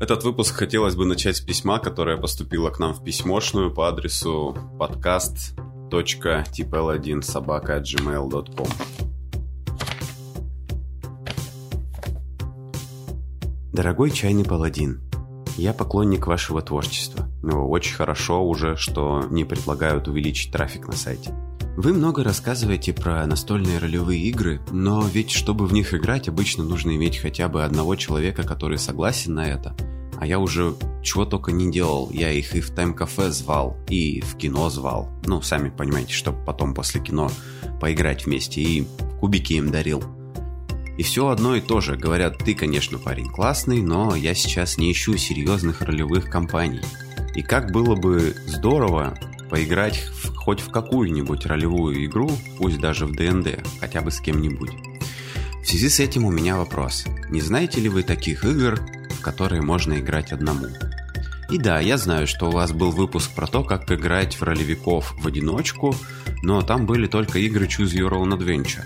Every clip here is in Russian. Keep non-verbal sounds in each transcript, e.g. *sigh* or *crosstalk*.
Этот выпуск хотелось бы начать с письма, которое поступило к нам в письмошную по адресу podcast.tpl1 собака gmail.com Дорогой чайный паладин, я поклонник вашего творчества, но очень хорошо уже, что не предлагают увеличить трафик на сайте. Вы много рассказываете про настольные ролевые игры, но ведь чтобы в них играть, обычно нужно иметь хотя бы одного человека, который согласен на это. А я уже чего только не делал. Я их и в тайм-кафе звал, и в кино звал. Ну, сами понимаете, чтобы потом после кино поиграть вместе, и кубики им дарил. И все одно и то же. Говорят, ты, конечно, парень классный, но я сейчас не ищу серьезных ролевых компаний. И как было бы здорово поиграть в, хоть в какую-нибудь ролевую игру, пусть даже в ДНД, хотя бы с кем-нибудь. В связи с этим у меня вопрос. Не знаете ли вы таких игр, в которые можно играть одному? И да, я знаю, что у вас был выпуск про то, как играть в ролевиков в одиночку, но там были только игры Choose Your Own Adventure.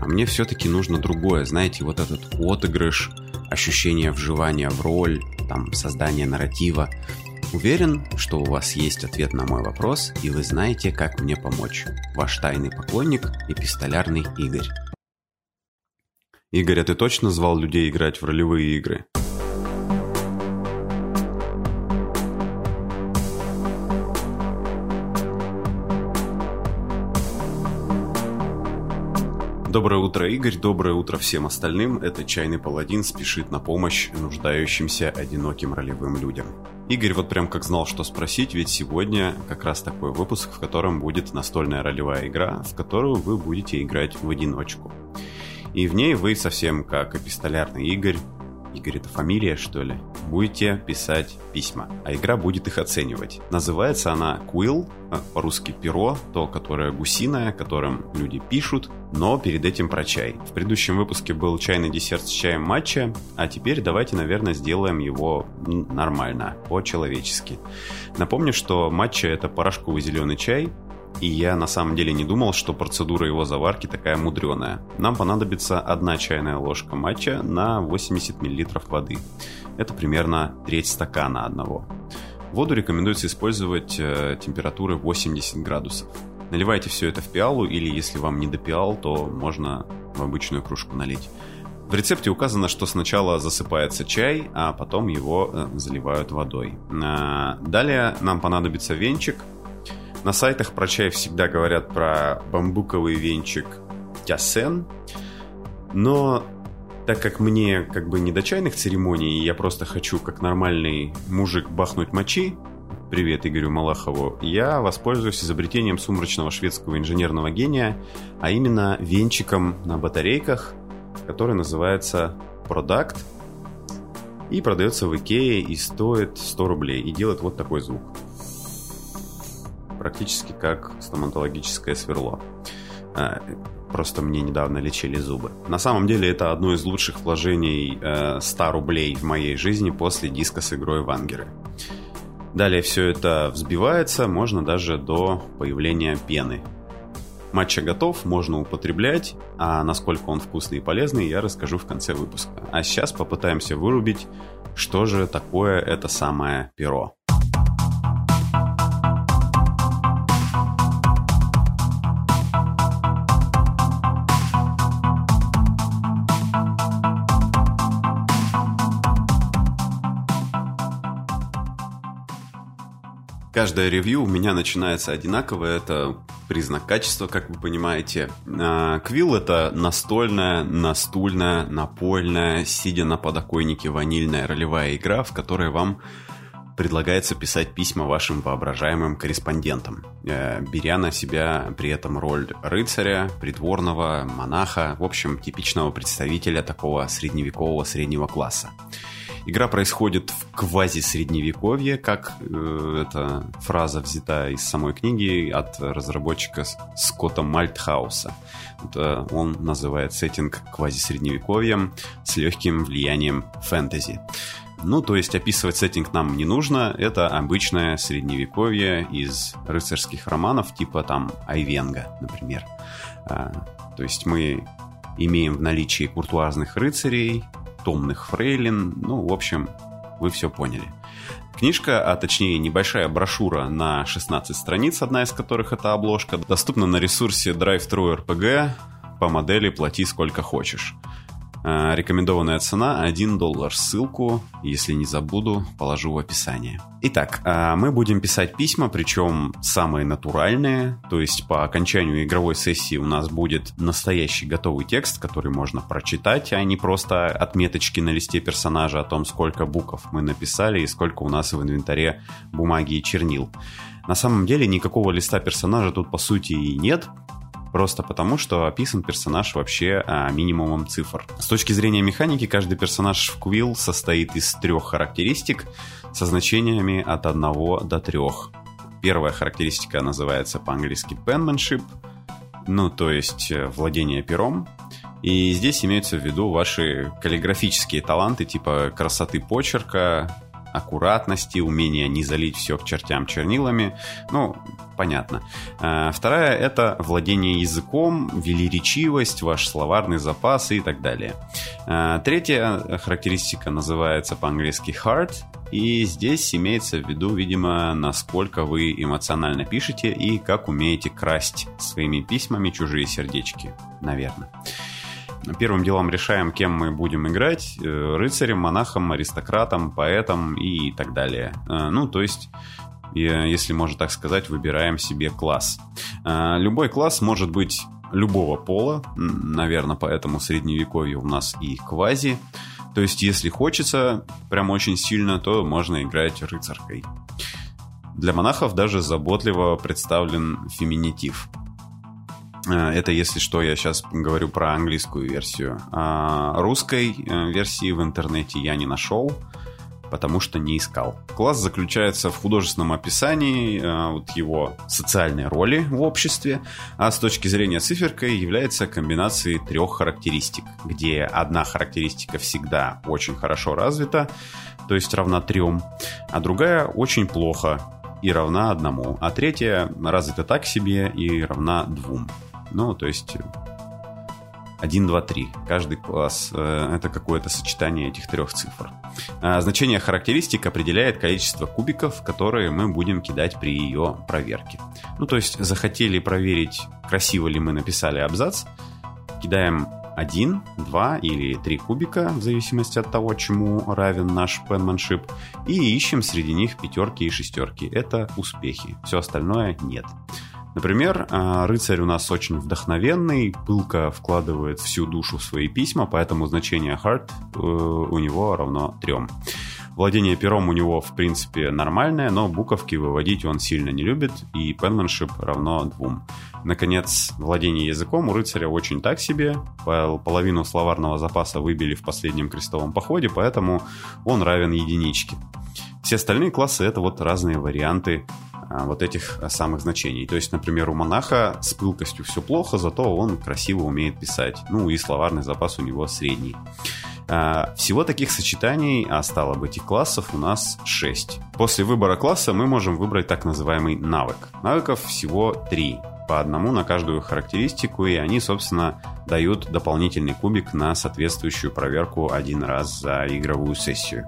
А мне все-таки нужно другое, знаете, вот этот отыгрыш, ощущение вживания в роль, там, создание нарратива. Уверен, что у вас есть ответ на мой вопрос, и вы знаете, как мне помочь. Ваш тайный поклонник и пистолярный Игорь. Игорь, а ты точно звал людей играть в ролевые игры? Доброе утро, Игорь. Доброе утро всем остальным. Это Чайный Паладин спешит на помощь нуждающимся одиноким ролевым людям. Игорь вот прям как знал, что спросить, ведь сегодня как раз такой выпуск, в котором будет настольная ролевая игра, в которую вы будете играть в одиночку. И в ней вы совсем как эпистолярный Игорь Игорь это фамилия, что ли? Будете писать письма, а игра будет их оценивать. Называется она Quill, а, по-русски перо, то, которое гусиное, которым люди пишут, но перед этим про чай. В предыдущем выпуске был чайный десерт с чаем матча, а теперь давайте, наверное, сделаем его нормально, по-человечески. Напомню, что матча это порошковый зеленый чай, и я на самом деле не думал, что процедура его заварки такая мудреная. Нам понадобится одна чайная ложка матча на 80 мл воды. Это примерно треть стакана одного. Воду рекомендуется использовать э, температуры 80 градусов. Наливайте все это в пиалу, или если вам не до пиал, то можно в обычную кружку налить. В рецепте указано, что сначала засыпается чай, а потом его э, заливают водой. Э, далее нам понадобится венчик, на сайтах. Про чай всегда говорят про бамбуковый венчик тясен, но так как мне как бы не до чайных церемоний, я просто хочу как нормальный мужик бахнуть мочи, привет Игорю Малахову, я воспользуюсь изобретением сумрачного шведского инженерного гения, а именно венчиком на батарейках, который называется Product и продается в Икее и стоит 100 рублей и делает вот такой звук практически как стоматологическое сверло. А, просто мне недавно лечили зубы. На самом деле это одно из лучших вложений 100 э, рублей в моей жизни после диска с игрой в Ангеры. Далее все это взбивается, можно даже до появления пены. Матча готов, можно употреблять, а насколько он вкусный и полезный, я расскажу в конце выпуска. А сейчас попытаемся вырубить, что же такое это самое перо. Каждое ревью у меня начинается одинаково, это признак качества, как вы понимаете. А, квилл это настольная, настульная, напольная, сидя на подоконнике ванильная ролевая игра, в которой вам предлагается писать письма вашим воображаемым корреспондентам, э, беря на себя при этом роль рыцаря, придворного, монаха, в общем, типичного представителя такого средневекового среднего класса. Игра происходит в квази-средневековье, как э, эта фраза взята из самой книги от разработчика Скотта Мальтхауса. Это он называет сеттинг квази-средневековьем с легким влиянием фэнтези. Ну, то есть описывать сеттинг нам не нужно. Это обычное средневековье из рыцарских романов, типа там Айвенга, например. А, то есть мы имеем в наличии куртуазных рыцарей, томных фрейлин, ну, в общем, вы все поняли. Книжка, а точнее небольшая брошюра на 16 страниц, одна из которых это обложка, доступна на ресурсе Drive-Thru RPG по модели «Плати сколько хочешь». Э, рекомендованная цена 1 доллар. Ссылку, если не забуду, положу в описание. Итак, э, мы будем писать письма, причем самые натуральные. То есть по окончанию игровой сессии у нас будет настоящий готовый текст, который можно прочитать, а не просто отметочки на листе персонажа о том, сколько букв мы написали и сколько у нас в инвентаре бумаги и чернил. На самом деле никакого листа персонажа тут по сути и нет, просто потому, что описан персонаж вообще а, минимумом цифр. С точки зрения механики, каждый персонаж в Quill состоит из трех характеристик со значениями от 1 до 3. Первая характеристика называется по-английски penmanship, ну, то есть э, владение пером. И здесь имеются в виду ваши каллиграфические таланты, типа красоты почерка, аккуратности, умения не залить все к чертям чернилами. Ну, понятно. А, вторая — это владение языком, велеречивость, ваш словарный запас и так далее. А, третья характеристика называется по-английски heart, и здесь имеется в виду, видимо, насколько вы эмоционально пишете и как умеете красть своими письмами чужие сердечки, наверное. Первым делом решаем, кем мы будем играть. Э, рыцарем, монахом, аристократом, поэтом и так далее. Э, ну, то есть если можно так сказать, выбираем себе класс. Э, любой класс может быть любого пола, наверное, поэтому средневековье у нас и квази. То есть, если хочется прям очень сильно, то можно играть рыцаркой. Для монахов даже заботливо представлен феминитив – Э, это, если что, я сейчас говорю про английскую версию. А русской э, версии в интернете я не нашел, потому что не искал. Класс заключается в художественном описании э, вот его социальной роли в обществе, а с точки зрения циферкой является комбинацией трех характеристик, где одна характеристика всегда очень хорошо развита, то есть равна трем, а другая очень плохо и равна одному, а третья развита так себе и равна двум. Ну, то есть 1, 2, 3. Каждый класс э, — это какое-то сочетание этих трех цифр. А значение характеристик определяет количество кубиков, которые мы будем кидать при ее проверке. Ну, то есть захотели проверить, красиво ли мы написали абзац, кидаем 1, 2 или 3 кубика, в зависимости от того, чему равен наш penmanship, и ищем среди них пятерки и шестерки. Это успехи. Все остальное нет. Например, а, рыцарь у нас очень вдохновенный, пылко вкладывает всю душу в свои письма, поэтому значение heart э, у него равно трем. Владение пером у него, в принципе, нормальное, но буковки выводить он сильно не любит, и penmanship равно двум. Наконец, владение языком у рыцаря очень так себе. Половину словарного запаса выбили в последнем крестовом походе, поэтому он равен единичке. Все остальные классы — это вот разные варианты вот этих а, самых значений. То есть, например, у монаха с пылкостью все плохо, зато он красиво умеет писать. Ну и словарный запас у него средний. А, всего таких сочетаний, а стало быть и классов, у нас 6. После выбора класса мы можем выбрать так называемый навык. Навыков всего 3 по одному на каждую характеристику, и они, собственно, дают дополнительный кубик на соответствующую проверку один раз за игровую сессию.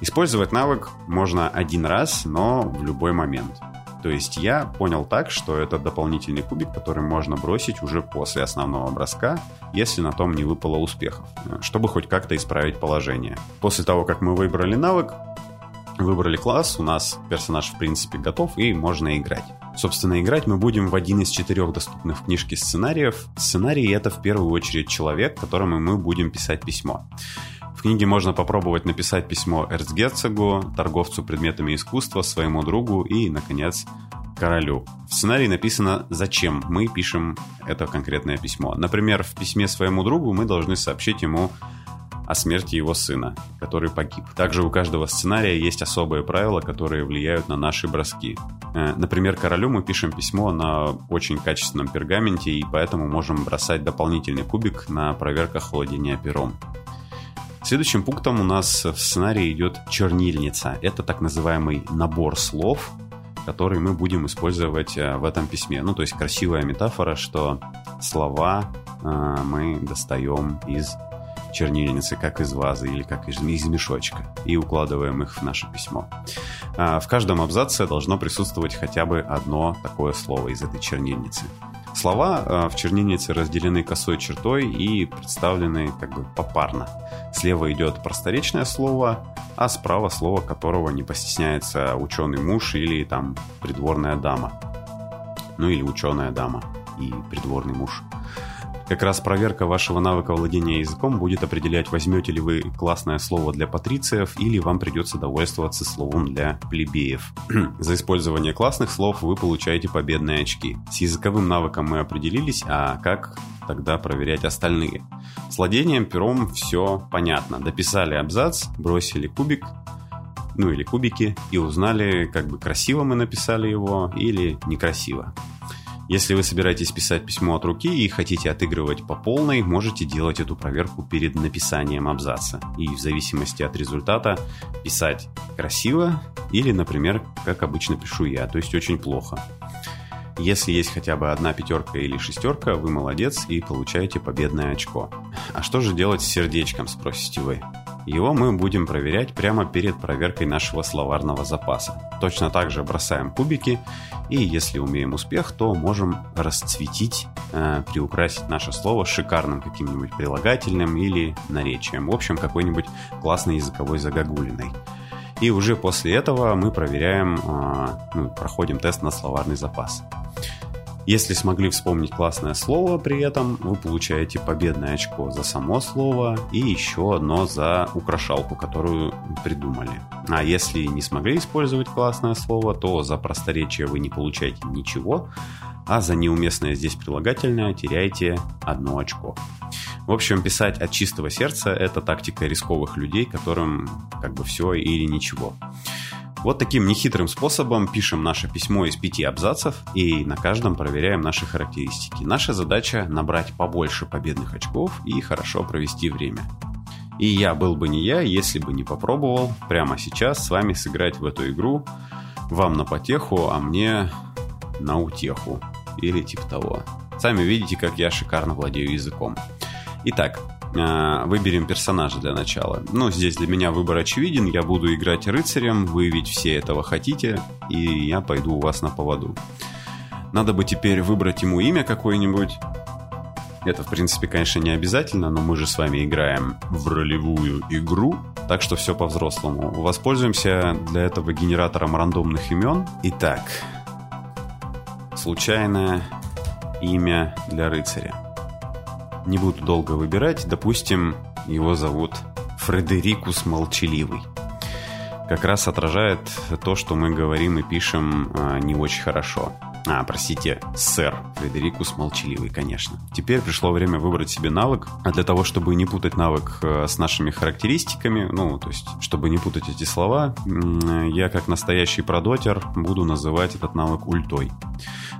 Использовать навык можно один раз, но в любой момент. То есть я понял так, что это дополнительный кубик, который можно бросить уже после основного броска, если на том не выпало успехов, чтобы хоть как-то исправить положение. После того, как мы выбрали навык, выбрали класс, у нас персонаж в принципе готов и можно играть. Собственно, играть мы будем в один из четырех доступных в книжке сценариев. Сценарий это в первую очередь человек, которому мы будем писать письмо. В книге можно попробовать написать письмо эрцгерцогу, торговцу предметами искусства, своему другу и, наконец, королю. В сценарии написано, зачем мы пишем это конкретное письмо. Например, в письме своему другу мы должны сообщить ему о смерти его сына, который погиб. Также у каждого сценария есть особые правила, которые влияют на наши броски. Э, например, королю мы пишем письмо на очень качественном пергаменте, и поэтому можем бросать дополнительный кубик на проверках владения пером. Следующим пунктом у нас в сценарии идет чернильница. Это так называемый набор слов, который мы будем использовать э, в этом письме. Ну, то есть красивая метафора, что слова э, мы достаем из чернильницы, как из вазы или как из, из мешочка, и укладываем их в наше письмо. А, в каждом абзаце должно присутствовать хотя бы одно такое слово из этой чернильницы. Слова а, в чернильнице разделены косой чертой и представлены как бы попарно. Слева идет просторечное слово, а справа слово, которого не постесняется ученый муж или там придворная дама. Ну или ученая дама и придворный муж. Как раз проверка вашего навыка владения языком будет определять, возьмете ли вы классное слово для патрициев или вам придется довольствоваться словом для плебеев. *clears throat* За использование классных слов вы получаете победные очки. С языковым навыком мы определились, а как тогда проверять остальные? С владением пером все понятно. Дописали абзац, бросили кубик, ну или кубики, и узнали, как бы красиво мы написали его или некрасиво. Если вы собираетесь писать письмо от руки и хотите отыгрывать по полной, можете делать эту проверку перед написанием абзаца. И в зависимости от результата писать красиво или, например, как обычно пишу я, то есть очень плохо. Если есть хотя бы одна пятерка или шестерка, вы молодец и получаете победное очко. А что же делать с сердечком, спросите вы? Его мы будем проверять прямо перед проверкой нашего словарного запаса. Точно так же бросаем кубики, и если умеем успех, то можем расцветить, э, приукрасить наше слово шикарным каким-нибудь прилагательным или наречием. В общем, какой-нибудь классной языковой загогулиной. И уже после этого мы проверяем, э, ну, проходим тест на словарный запас. Если смогли вспомнить классное слово при этом, вы получаете победное очко за само слово и еще одно за украшалку, которую придумали. А если не смогли использовать классное слово, то за просторечие вы не получаете ничего, а за неуместное здесь прилагательное теряете одно очко. В общем, писать от чистого сердца – это тактика рисковых людей, которым как бы все или ничего. Вот таким нехитрым способом пишем наше письмо из пяти абзацев и на каждом проверяем наши характеристики. Наша задача набрать побольше победных очков и хорошо провести время. И я был бы не я, если бы не попробовал прямо сейчас с вами сыграть в эту игру. Вам на потеху, а мне на утеху. Или типа того. Сами видите, как я шикарно владею языком. Итак, выберем персонажа для начала. Ну, здесь для меня выбор очевиден. Я буду играть рыцарем, вы ведь все этого хотите, и я пойду у вас на поводу. Надо бы теперь выбрать ему имя какое-нибудь. Это, в принципе, конечно, не обязательно, но мы же с вами играем в ролевую игру, так что все по-взрослому. Воспользуемся для этого генератором рандомных имен. Итак, случайное имя для рыцаря. Не буду долго выбирать. Допустим, его зовут Фредерикус Молчаливый. Как раз отражает то, что мы говорим и пишем а, не очень хорошо. А, простите, сэр Фредерикус Молчаливый, конечно. Теперь пришло время выбрать себе навык. А для того, чтобы не путать навык э, с нашими характеристиками, ну, то есть, чтобы не путать эти слова, я, как настоящий продотер, буду называть этот навык ультой.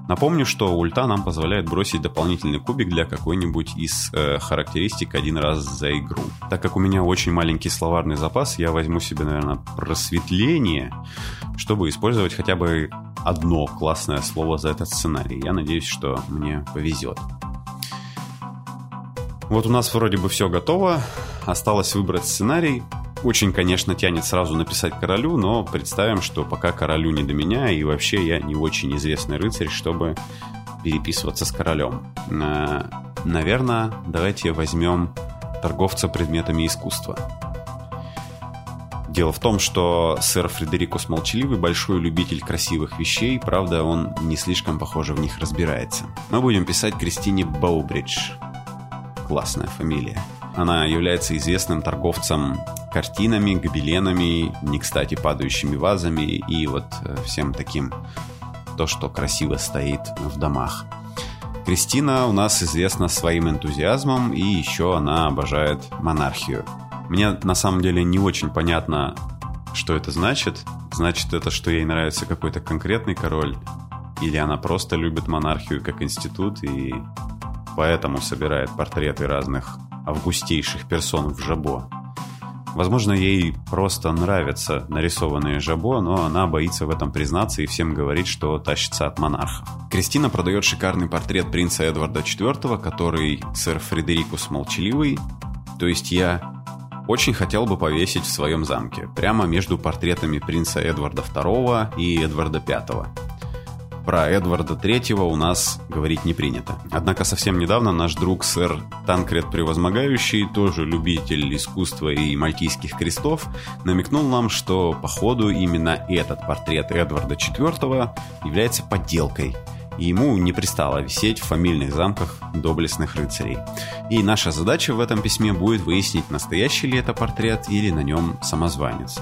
Напомню, что ульта нам позволяет бросить дополнительный кубик для какой-нибудь из э, характеристик один раз за игру. Так как у меня очень маленький словарный запас, я возьму себе, наверное, просветление, чтобы использовать хотя бы одно классное слово за этот сценарий. Я надеюсь, что мне повезет. Вот у нас вроде бы все готово. Осталось выбрать сценарий. Очень, конечно, тянет сразу написать королю, но представим, что пока королю не до меня, и вообще я не очень известный рыцарь, чтобы переписываться с королем. Э, Наверное, давайте возьмем торговца предметами искусства. Дело в том, что сэр Фредерикус Молчаливый большой любитель красивых вещей, правда, он не слишком, похоже, в них разбирается. Мы будем писать Кристине Боубридж. Классная фамилия. Она является известным торговцем картинами, гобеленами, не кстати падающими вазами и вот э, всем таким, то, что красиво стоит в домах. Кристина у нас известна своим энтузиазмом, и еще она обожает монархию. Мне на самом деле не очень понятно, что это значит. Значит это, что ей нравится какой-то конкретный король, или она просто любит монархию как институт и поэтому собирает портреты разных августейших персон в жабо. Возможно, ей просто нравятся нарисованные жабо, но она боится в этом признаться и всем говорит, что тащится от монарха. Кристина продает шикарный портрет принца Эдварда IV, который сэр Фредерикус Молчаливый то есть я очень хотел бы повесить в своем замке, прямо между портретами принца Эдварда II и Эдварда V. Про Эдварда III у нас говорить не принято. Однако совсем недавно наш друг сэр Танкред Превозмогающий, тоже любитель искусства и мальтийских крестов, намекнул нам, что походу именно этот портрет Эдварда IV является подделкой, и ему не пристало висеть в фамильных замках доблестных рыцарей. И наша задача в этом письме будет выяснить, настоящий ли это портрет или на нем самозванец.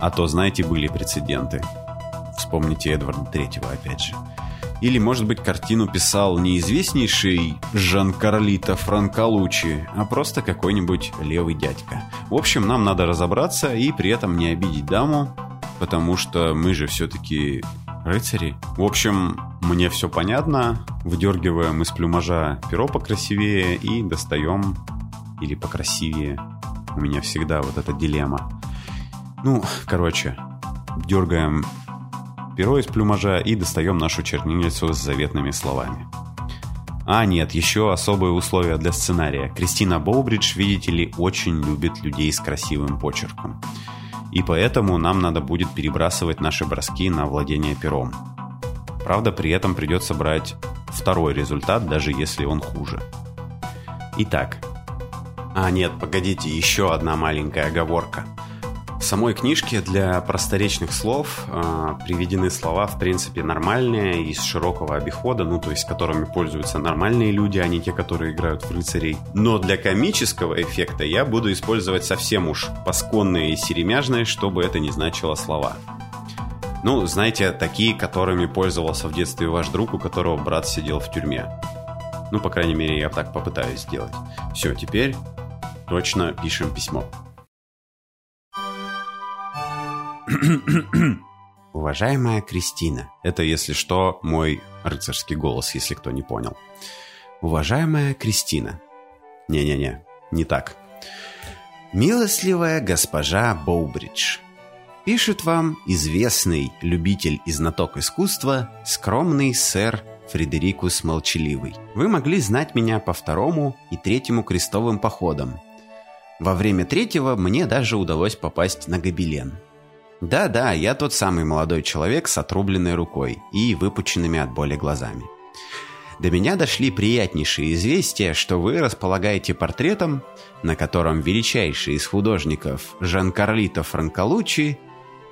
А то, знаете, были прецеденты. Вспомните Эдварда Третьего опять же. Или, может быть, картину писал не известнейший Жан Карлито Франколучи, а просто какой-нибудь левый дядька. В общем, нам надо разобраться и при этом не обидеть даму, потому что мы же все-таки рыцари. В общем, мне все понятно. Выдергиваем из плюмажа перо покрасивее и достаем или покрасивее. У меня всегда вот эта дилемма. Ну, короче, дергаем перо из плюмажа и достаем нашу чернильницу с заветными словами. А, нет, еще особые условия для сценария. Кристина Боубридж, видите ли, очень любит людей с красивым почерком. И поэтому нам надо будет перебрасывать наши броски на владение пером. Правда, при этом придется брать второй результат, даже если он хуже. Итак. А, нет, погодите, еще одна маленькая оговорка – в самой книжке для просторечных слов э, приведены слова, в принципе, нормальные, из широкого обихода, ну, то есть, которыми пользуются нормальные люди, а не те, которые играют в рыцарей. Но для комического эффекта я буду использовать совсем уж пасконные и серемяжные, чтобы это не значило слова. Ну, знаете, такие, которыми пользовался в детстве ваш друг, у которого брат сидел в тюрьме. Ну, по крайней мере, я так попытаюсь сделать. Все, теперь точно пишем письмо. *clears throat* Уважаемая Кристина, это, если что, мой рыцарский голос, если кто не понял. Уважаемая Кристина. Не-не-не, не так. Милостливая госпожа Боубридж. Пишет вам известный любитель и знаток искусства, скромный сэр Фредерикус Молчаливый. Вы могли знать меня по второму и третьему крестовым походам. Во время третьего мне даже удалось попасть на гобелен – да-да, я тот самый молодой человек с отрубленной рукой и выпученными от боли глазами. До меня дошли приятнейшие известия, что вы располагаете портретом, на котором величайший из художников Жан-Карлито Франколуччи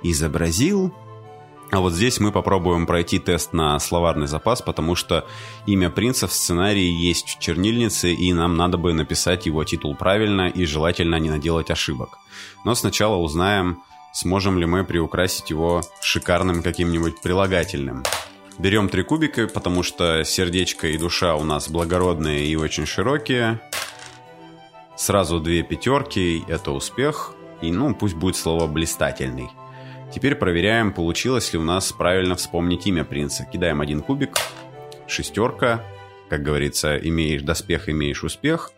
изобразил... А вот здесь мы попробуем пройти тест на словарный запас, потому что имя принца в сценарии есть в чернильнице, и нам надо бы написать его титул правильно и желательно не наделать ошибок. Но сначала узнаем, сможем ли мы приукрасить его шикарным каким-нибудь прилагательным. Берем три кубика, потому что сердечко и душа у нас благородные и очень широкие. Сразу две пятерки, это успех. И ну, пусть будет слово «блистательный». Теперь проверяем, получилось ли у нас правильно вспомнить имя принца. Кидаем один кубик, шестерка. Как говорится, имеешь доспех, имеешь успех.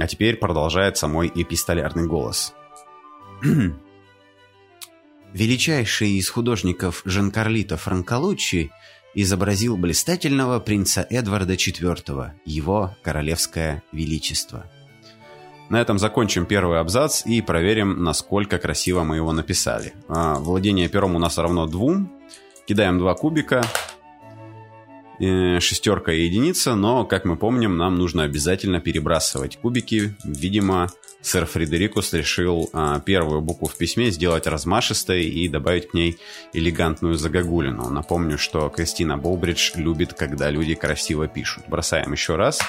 А теперь продолжает мой эпистолярный голос. *clears throat* Величайший из художников Жан-Карлито Франколуччи изобразил блистательного принца Эдварда IV, его королевское величество. На этом закончим первый абзац и проверим, насколько красиво мы его написали. А, владение пером у нас равно двум. Кидаем два кубика. Э, шестерка и единица, но, как мы помним, нам нужно обязательно перебрасывать кубики. Видимо, сэр Фредерикус решил а, первую букву в письме сделать размашистой и добавить к ней элегантную загогулину. Напомню, что Кристина Болбридж любит, когда люди красиво пишут. Бросаем еще раз.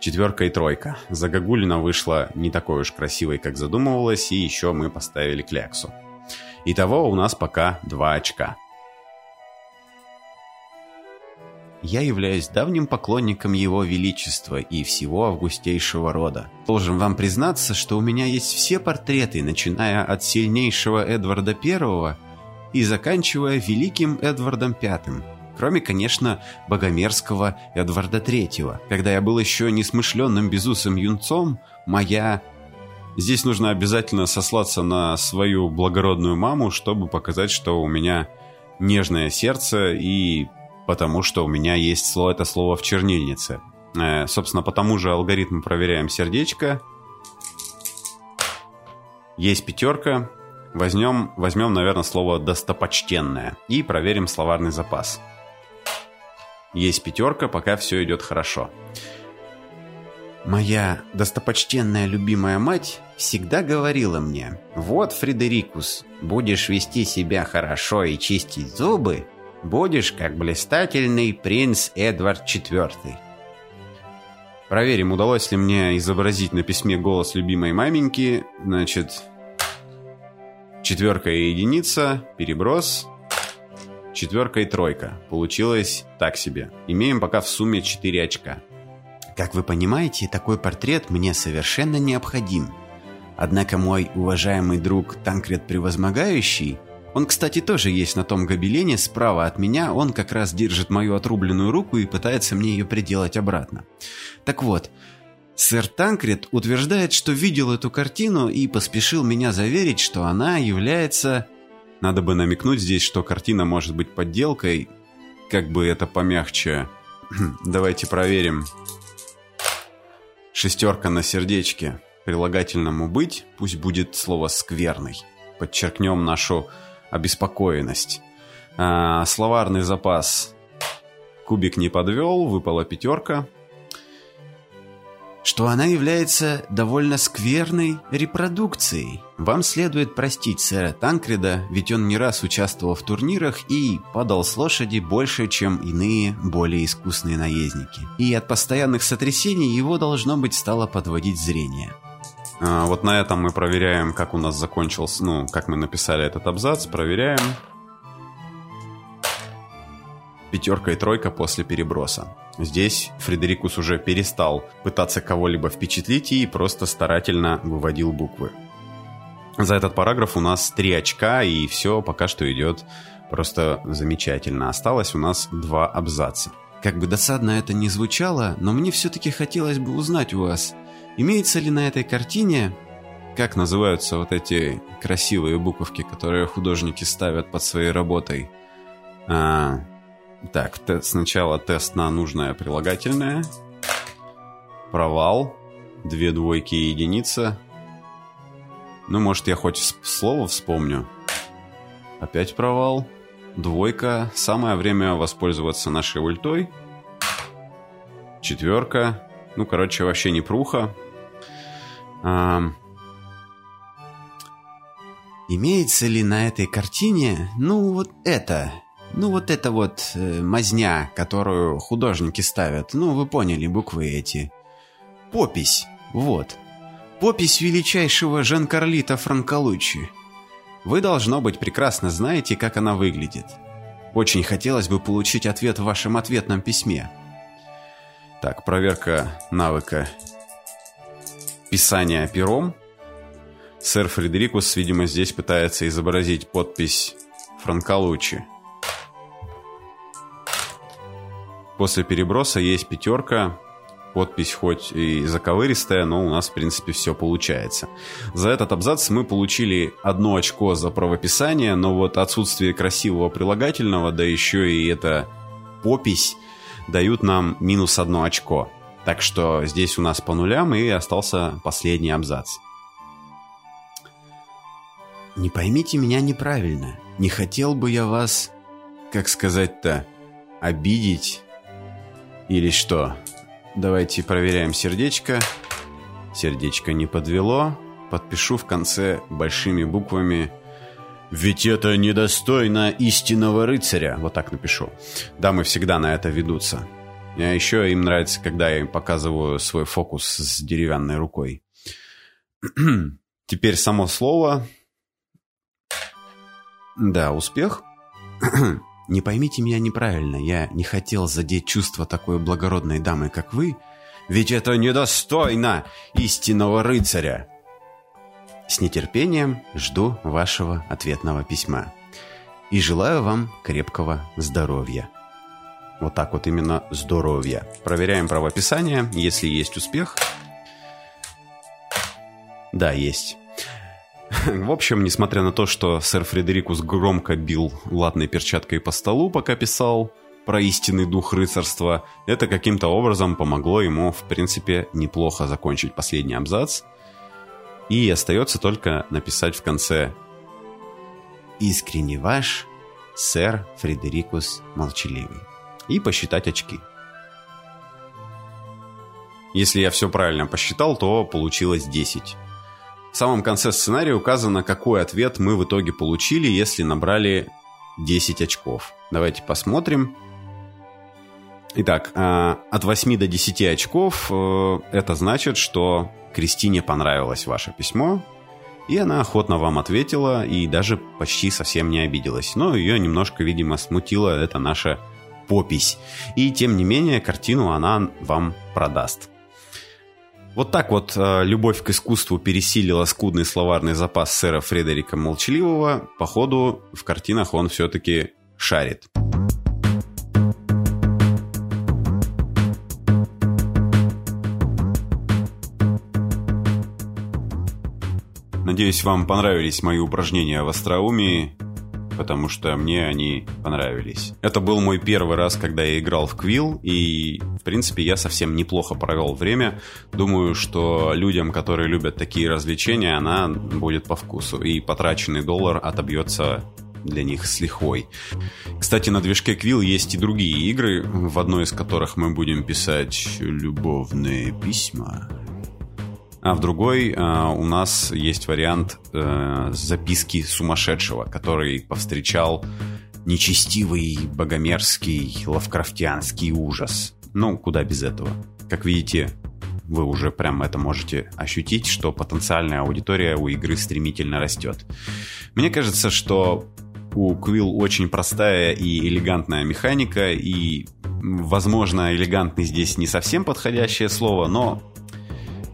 Четверка и тройка. Загогулина вышла не такой уж красивой, как задумывалось, и еще мы поставили кляксу. Итого у нас пока два очка. Я являюсь давним поклонником Его Величества и всего августейшего рода. Должен вам признаться, что у меня есть все портреты, начиная от сильнейшего Эдварда I и заканчивая великим Эдвардом V. Кроме, конечно, богомерзкого Эдварда III. Когда я был еще несмышленным безусым юнцом, моя... Здесь нужно обязательно сослаться на свою благородную маму, чтобы показать, что у меня нежное сердце и потому что у меня есть слово, это слово в чернильнице. Э, собственно, по тому же алгоритму проверяем сердечко. Есть пятерка. Возьмем, возьмем, наверное, слово «достопочтенное» и проверим словарный запас. Есть пятерка, пока все идет хорошо. Моя достопочтенная любимая мать всегда говорила мне, «Вот, Фредерикус, будешь вести себя хорошо и чистить зубы, будешь как блистательный принц Эдвард IV». Проверим, удалось ли мне изобразить на письме голос любимой маменьки. Значит, четверка и единица, переброс, четверка и тройка. Получилось так себе. Имеем пока в сумме 4 очка. Как вы понимаете, такой портрет мне совершенно необходим. Однако мой уважаемый друг Танкред Превозмогающий, он, кстати, тоже есть на том гобелене, справа от меня, он как раз держит мою отрубленную руку и пытается мне ее приделать обратно. Так вот, сэр Танкред утверждает, что видел эту картину и поспешил меня заверить, что она является надо бы намекнуть здесь, что картина может быть подделкой. Как бы это помягче. *clears throat* Давайте проверим. Шестерка на сердечке. Прилагательному «быть» пусть будет слово «скверный». Подчеркнем нашу обеспокоенность. А, словарный запас. Кубик не подвел, выпала пятерка что она является довольно скверной репродукцией. Вам следует простить сэра Танкреда, ведь он не раз участвовал в турнирах и падал с лошади больше, чем иные, более искусные наездники. И от постоянных сотрясений его, должно быть, стало подводить зрение. А, вот на этом мы проверяем, как у нас закончился, ну, как мы написали этот абзац, проверяем. Пятерка и тройка после переброса. Здесь Фредерикус уже перестал пытаться кого-либо впечатлить и просто старательно выводил буквы. За этот параграф у нас три очка, и все пока что идет просто замечательно. Осталось у нас два абзаца. Как бы досадно это ни звучало, но мне все-таки хотелось бы узнать у вас, имеется ли на этой картине, как называются вот эти красивые буковки, которые художники ставят под своей работой, а, так, те сначала тест на нужное прилагательное. Провал. Две двойки и единица. Ну, может, я хоть слово вспомню. Опять провал. Двойка. Самое время воспользоваться нашей ультой. Четверка. Ну, короче, вообще не пруха. А... Имеется ли на этой картине, ну, вот это, ну, вот это вот э, мазня, которую художники ставят. Ну, вы поняли, буквы эти. Попись. Вот. Попись величайшего Жан-Карлита Франколуччи. Вы, должно быть, прекрасно знаете, как она выглядит. Очень хотелось бы получить ответ в вашем ответном письме. Так, проверка навыка писания пером. Сэр Фредерикус, видимо, здесь пытается изобразить подпись Франколуччи. После переброса есть пятерка, подпись хоть и заковыристая, но у нас, в принципе, все получается. За этот абзац мы получили одно очко за правописание, но вот отсутствие красивого прилагательного, да еще и эта попись, дают нам минус одно очко. Так что здесь у нас по нулям и остался последний абзац. Не поймите меня неправильно. Не хотел бы я вас, как сказать-то, обидеть или что? Давайте проверяем сердечко. Сердечко не подвело. Подпишу в конце большими буквами «Ведь это недостойно истинного рыцаря». Вот так напишу. Дамы всегда на это ведутся. А еще им нравится, когда я им показываю свой фокус с деревянной рукой. Теперь само слово. Да, успех. Не поймите меня неправильно, я не хотел задеть чувства такой благородной дамы, как вы, ведь это недостойно истинного рыцаря. С нетерпением жду вашего ответного письма. И желаю вам крепкого здоровья. Вот так вот именно здоровья. Проверяем правописание, если есть успех. Да, есть. *laughs* В общем, несмотря на то, что сэр Фредерикус громко бил латной перчаткой по столу, пока писал, про истинный дух рыцарства, это каким-то образом помогло ему, в принципе, неплохо закончить последний абзац. И остается только написать в конце «Искренне ваш, сэр Фредерикус Молчаливый» и посчитать очки. Если я все правильно посчитал, то получилось 10. В самом конце сценария указано, какой ответ мы в итоге получили, если набрали 10 очков. Давайте посмотрим. Итак, э, от 8 до 10 очков э, это значит, что Кристине понравилось ваше письмо, и она охотно вам ответила и даже почти совсем не обиделась. Но ее немножко, видимо, смутила эта наша попись. И тем не менее, картину она вам продаст. Вот так вот э, любовь к искусству пересилила скудный словарный запас сэра Фредерика Молчаливого. Походу, в картинах он все-таки шарит. Надеюсь, вам понравились мои упражнения в остроумии потому что мне они понравились. Это был мой первый раз, когда я играл в Квилл, и, в принципе, я совсем неплохо провел время. Думаю, что людям, которые любят такие развлечения, она будет по вкусу, и потраченный доллар отобьется для них с лихвой. Кстати, на движке Квилл есть и другие игры, в одной из которых мы будем писать любовные письма. А в другой э, у нас есть вариант э, записки сумасшедшего, который повстречал нечестивый, богомерзкий, лавкрафтианский ужас. Ну, куда без этого. Как видите, вы уже прям это можете ощутить, что потенциальная аудитория у игры стремительно растет. Мне кажется, что у Quill очень простая и элегантная механика, и, возможно, элегантный здесь не совсем подходящее слово, но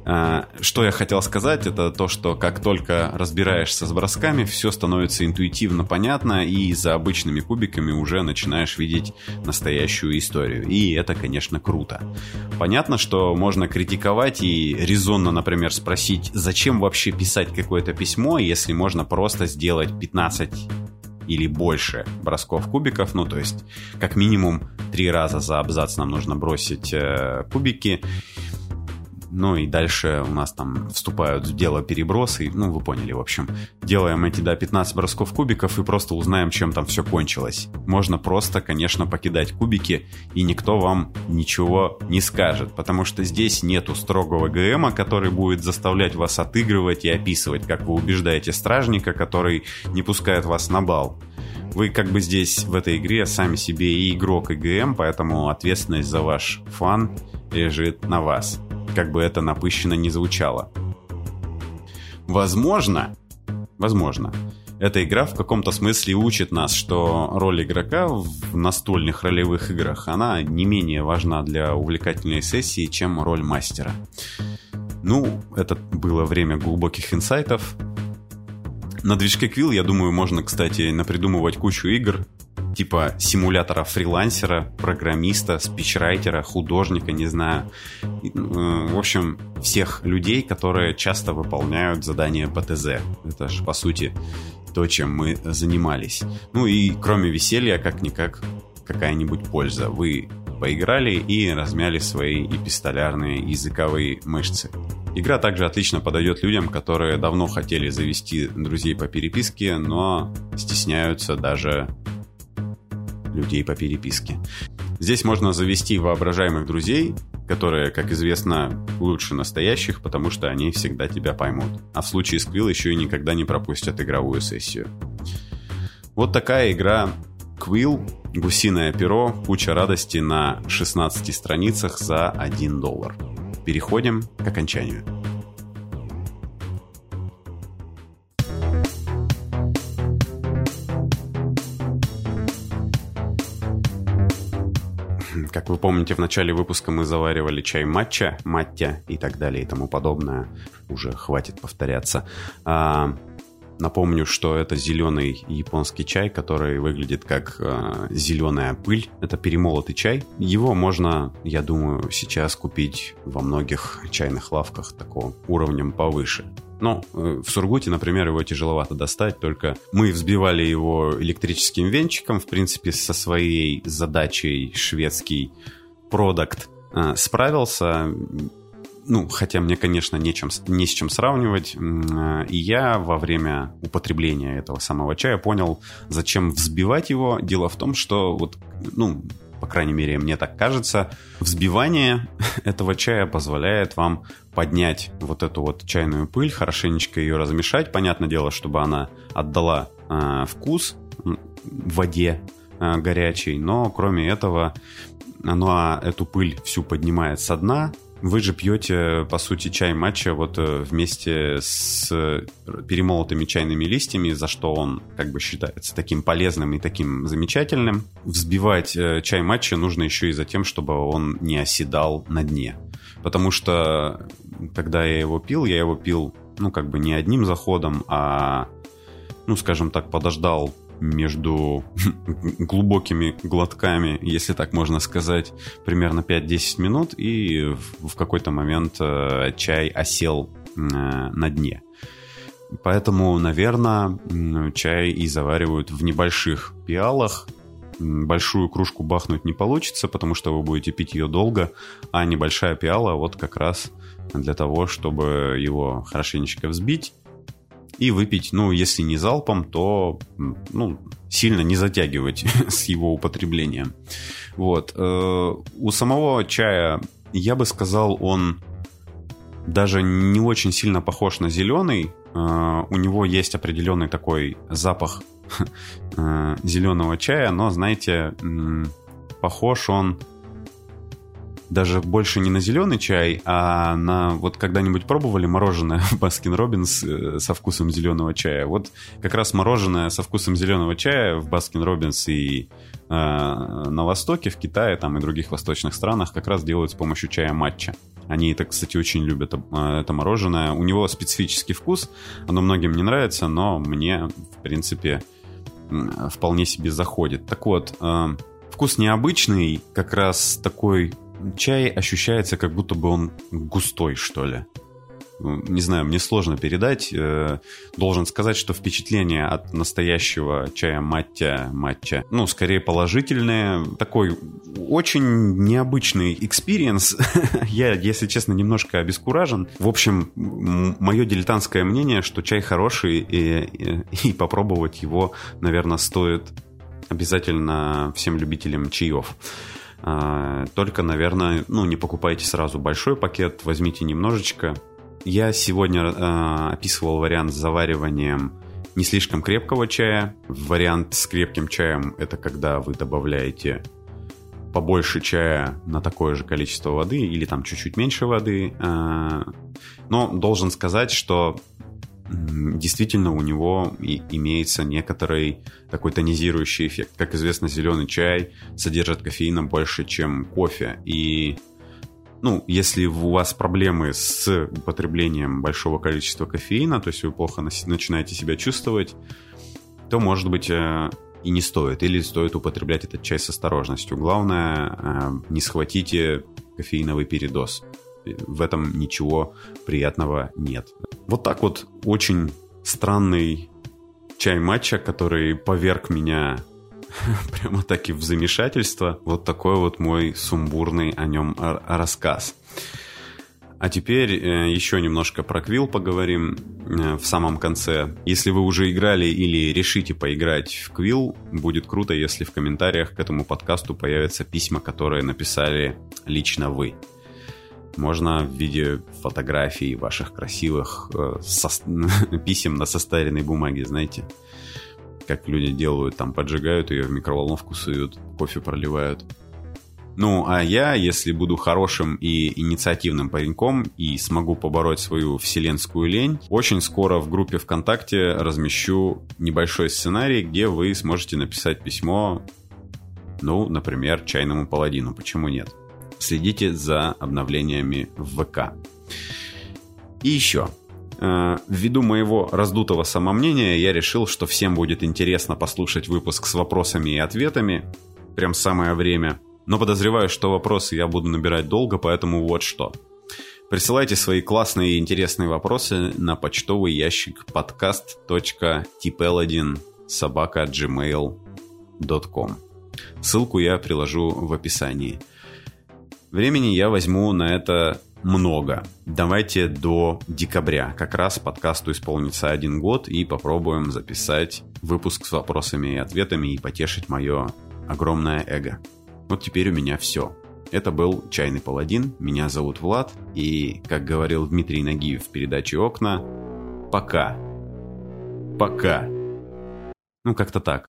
что я хотел сказать, это то, что как только разбираешься с бросками, все становится интуитивно понятно, и за обычными кубиками уже начинаешь видеть настоящую историю. И это, конечно, круто. Понятно, что можно критиковать и резонно, например, спросить, зачем вообще писать какое-то письмо, если можно просто сделать 15 или больше бросков кубиков, ну то есть как минимум три раза за абзац нам нужно бросить э, кубики, ну и дальше у нас там вступают в дело перебросы. Ну, вы поняли, в общем. Делаем эти, да, 15 бросков кубиков и просто узнаем, чем там все кончилось. Можно просто, конечно, покидать кубики, и никто вам ничего не скажет. Потому что здесь нету строгого ГМа, который будет заставлять вас отыгрывать и описывать, как вы убеждаете стражника, который не пускает вас на бал. Вы как бы здесь в этой игре сами себе и игрок, и ГМ, поэтому ответственность за ваш фан лежит на вас как бы это напыщенно не звучало. Возможно, возможно, эта игра в каком-то смысле учит нас, что роль игрока в настольных ролевых играх, она не менее важна для увлекательной сессии, чем роль мастера. Ну, это было время глубоких инсайтов. На движке Quill, я думаю, можно, кстати, напридумывать кучу игр, типа симулятора фрилансера, программиста, спичрайтера, художника, не знаю. Э, в общем, всех людей, которые часто выполняют задания ПТЗ. Это же, по сути, то, чем мы занимались. Ну и кроме веселья, как-никак, какая-нибудь польза. Вы поиграли и размяли свои эпистолярные языковые мышцы. Игра также отлично подойдет людям, которые давно хотели завести друзей по переписке, но стесняются даже людей по переписке. Здесь можно завести воображаемых друзей, которые, как известно, лучше настоящих, потому что они всегда тебя поймут. А в случае с Quill еще и никогда не пропустят игровую сессию. Вот такая игра Quill, гусиное перо, куча радости на 16 страницах за 1 доллар. Переходим к окончанию. Как вы помните, в начале выпуска мы заваривали чай матча, маття и так далее и тому подобное. Уже хватит повторяться. А, напомню, что это зеленый японский чай, который выглядит как а, зеленая пыль. Это перемолотый чай. Его можно, я думаю, сейчас купить во многих чайных лавках такого уровнем повыше. Ну, э, в Сургуте, например, его тяжеловато достать, только мы взбивали его электрическим венчиком, в принципе, со своей задачей шведский продукт э, справился. Ну, хотя мне, конечно, нечем, не с чем сравнивать. Э, и я во время употребления этого самого чая понял, зачем взбивать его. Дело в том, что вот, ну, по крайней мере, мне так кажется, взбивание *laughs* этого чая позволяет вам поднять вот эту вот чайную пыль, хорошенечко ее размешать, понятное дело, чтобы она отдала э, вкус в воде э, горячей, но кроме этого, оно эту пыль всю поднимает со дна, вы же пьете, по сути, чай матча вот э, вместе с перемолотыми чайными листьями, за что он как бы считается таким полезным и таким замечательным. Взбивать э, чай матча нужно еще и за тем, чтобы он не оседал на дне. Потому что, когда я его пил, я его пил, ну, как бы не одним заходом, а, ну, скажем так, подождал между *laughs* глубокими глотками, если так можно сказать, примерно 5-10 минут, и в какой-то момент э, чай осел э, на дне. Поэтому, наверное, чай и заваривают в небольших пиалах. Большую кружку бахнуть не получится, потому что вы будете пить ее долго, а небольшая пиала вот как раз для того, чтобы его хорошенечко взбить и выпить, ну, если не залпом, то, ну, сильно не затягивать *laughs* с его употреблением. Вот. Э, у самого чая, я бы сказал, он даже не очень сильно похож на зеленый. Э, у него есть определенный такой запах *laughs* э, зеленого чая, но, знаете, похож он даже больше не на зеленый чай, а на... Вот когда-нибудь пробовали мороженое Baskin Robbins э, со вкусом зеленого чая? Вот как раз мороженое со вкусом зеленого чая в Baskin Robbins и э, на Востоке, в Китае там и других восточных странах как раз делают с помощью чая матча. Они это, кстати, очень любят, э, это мороженое. У него специфический вкус, оно многим не нравится, но мне, в принципе, вполне себе заходит. Так вот, э, вкус необычный, как раз такой чай ощущается, как будто бы он густой, что ли. Не знаю, мне сложно передать. Э, должен сказать, что впечатление от настоящего чая маття, матча, ну, скорее положительное. Такой очень необычный experience. *laughs* Я, если честно, немножко обескуражен. В общем, мое дилетантское мнение, что чай хороший, и, и, и попробовать его, наверное, стоит обязательно всем любителям чаев. А, только, наверное, ну, не покупайте сразу большой пакет, возьмите немножечко. Я сегодня э, описывал вариант с завариванием не слишком крепкого чая. Вариант с крепким чаем – это когда вы добавляете побольше чая на такое же количество воды или там чуть-чуть меньше воды. Но должен сказать, что действительно у него и имеется некоторый такой тонизирующий эффект. Как известно, зеленый чай содержит кофеина больше, чем кофе. И ну, если у вас проблемы с употреблением большого количества кофеина, то есть вы плохо начинаете себя чувствовать, то, может быть, э, и не стоит. Или стоит употреблять этот чай с осторожностью. Главное, э, не схватите кофеиновый передоз в этом ничего приятного нет. Вот так вот очень странный чай матча, который поверг меня *laughs* прямо таки в замешательство. Вот такой вот мой сумбурный о нем рассказ. А теперь э, еще немножко про Квилл поговорим э, в самом конце. Если вы уже играли или решите поиграть в Квилл, будет круто, если в комментариях к этому подкасту появятся письма, которые написали лично вы. Можно в виде фотографий ваших красивых э, со... *laughs* писем на состаренной бумаге, знаете, как люди делают, там поджигают ее в микроволновку суют, кофе проливают. Ну, а я, если буду хорошим и инициативным пареньком и смогу побороть свою вселенскую лень, очень скоро в группе ВКонтакте размещу небольшой сценарий, где вы сможете написать письмо, ну, например, чайному паладину, почему нет? Следите за обновлениями в ВК. И еще. Э, ввиду моего раздутого самомнения я решил, что всем будет интересно послушать выпуск с вопросами и ответами. Прям самое время. Но подозреваю, что вопросы я буду набирать долго, поэтому вот что. Присылайте свои классные и интересные вопросы на почтовый ящик podcast.tipel1 собака gmail.com. Ссылку я приложу в описании. Времени я возьму на это много. Давайте до декабря. Как раз подкасту исполнится один год и попробуем записать выпуск с вопросами и ответами и потешить мое огромное эго. Вот теперь у меня все. Это был «Чайный паладин», меня зовут Влад, и, как говорил Дмитрий Нагиев в передаче «Окна», пока. Пока. Ну, как-то так.